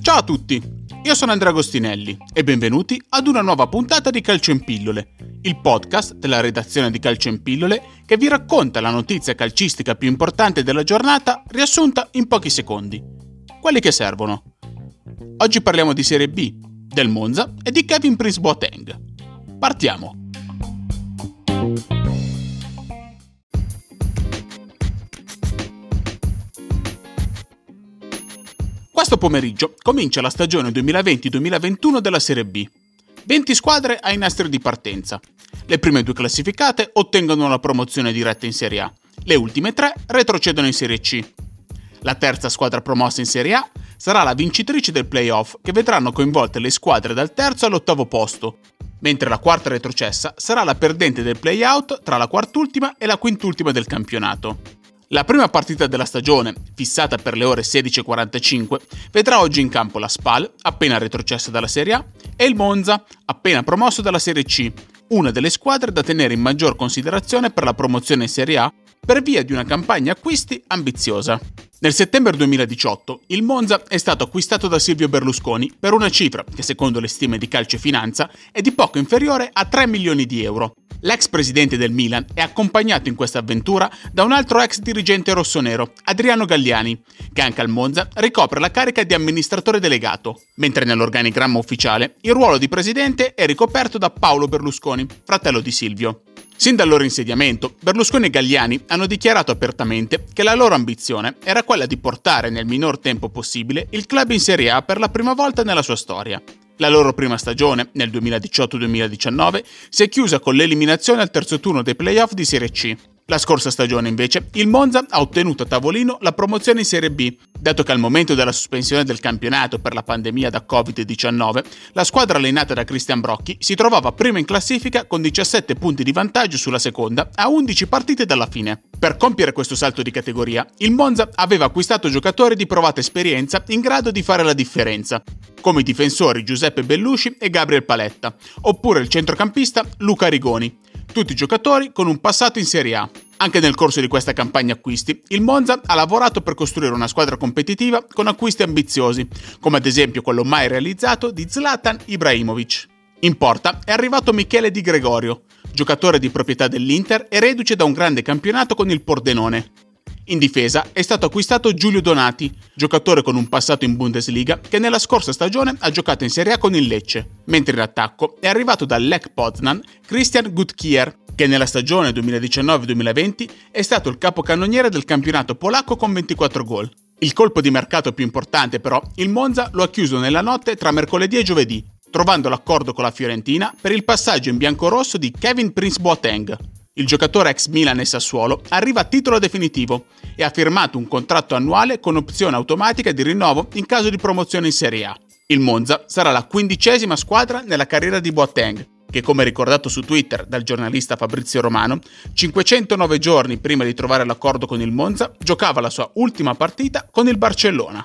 Ciao a tutti, io sono Andrea Agostinelli e benvenuti ad una nuova puntata di Calcio in Pillole, il podcast della redazione di Calcio in Pillole che vi racconta la notizia calcistica più importante della giornata riassunta in pochi secondi. Quelli che servono. Oggi parliamo di Serie B, del Monza e di Kevin Prince Boateng. Partiamo! Questo pomeriggio comincia la stagione 2020-2021 della Serie B. 20 squadre ai nastri di partenza. Le prime due classificate ottengono la promozione diretta in Serie A. Le ultime tre retrocedono in Serie C. La terza squadra promossa in Serie A sarà la vincitrice del playoff che vedranno coinvolte le squadre dal terzo all'ottavo posto, mentre la quarta retrocessa sarà la perdente del playout tra la quartultima e la quintultima del campionato. La prima partita della stagione, fissata per le ore 16.45, vedrà oggi in campo la Spal, appena retrocessa dalla Serie A, e il Monza, appena promosso dalla Serie C, una delle squadre da tenere in maggior considerazione per la promozione in Serie A per via di una campagna acquisti ambiziosa. Nel settembre 2018 il Monza è stato acquistato da Silvio Berlusconi per una cifra che secondo le stime di Calcio e Finanza è di poco inferiore a 3 milioni di euro. L'ex presidente del Milan è accompagnato in questa avventura da un altro ex dirigente rossonero, Adriano Galliani, che anche al Monza ricopre la carica di amministratore delegato, mentre nell'organigramma ufficiale il ruolo di presidente è ricoperto da Paolo Berlusconi, fratello di Silvio. Sin dal loro insediamento, Berlusconi e Galliani hanno dichiarato apertamente che la loro ambizione era quella di portare nel minor tempo possibile il club in Serie A per la prima volta nella sua storia. La loro prima stagione, nel 2018-2019, si è chiusa con l'eliminazione al terzo turno dei playoff di Serie C. La scorsa stagione, invece, il Monza ha ottenuto a tavolino la promozione in Serie B, dato che al momento della sospensione del campionato per la pandemia da Covid-19, la squadra allenata da Christian Brocchi si trovava prima in classifica con 17 punti di vantaggio sulla seconda a 11 partite dalla fine. Per compiere questo salto di categoria, il Monza aveva acquistato giocatori di provata esperienza in grado di fare la differenza, come i difensori Giuseppe Bellusci e Gabriel Paletta, oppure il centrocampista Luca Rigoni, tutti giocatori con un passato in Serie A. Anche nel corso di questa campagna acquisti, il Monza ha lavorato per costruire una squadra competitiva con acquisti ambiziosi, come ad esempio quello mai realizzato di Zlatan Ibrahimovic. In porta è arrivato Michele Di Gregorio, giocatore di proprietà dell'Inter e reduce da un grande campionato con il Pordenone. In difesa è stato acquistato Giulio Donati, giocatore con un passato in Bundesliga che nella scorsa stagione ha giocato in Serie A con il Lecce, mentre in attacco è arrivato dal Lech Poznan Christian Gutkier, che nella stagione 2019-2020 è stato il capocannoniere del campionato polacco con 24 gol. Il colpo di mercato più importante però il Monza lo ha chiuso nella notte tra mercoledì e giovedì, trovando l'accordo con la Fiorentina per il passaggio in biancorosso di Kevin Prince Boateng, il giocatore ex Milan e Sassuolo arriva a titolo definitivo e ha firmato un contratto annuale con opzione automatica di rinnovo in caso di promozione in Serie A. Il Monza sarà la quindicesima squadra nella carriera di Boateng, che come ricordato su Twitter dal giornalista Fabrizio Romano, 509 giorni prima di trovare l'accordo con il Monza, giocava la sua ultima partita con il Barcellona.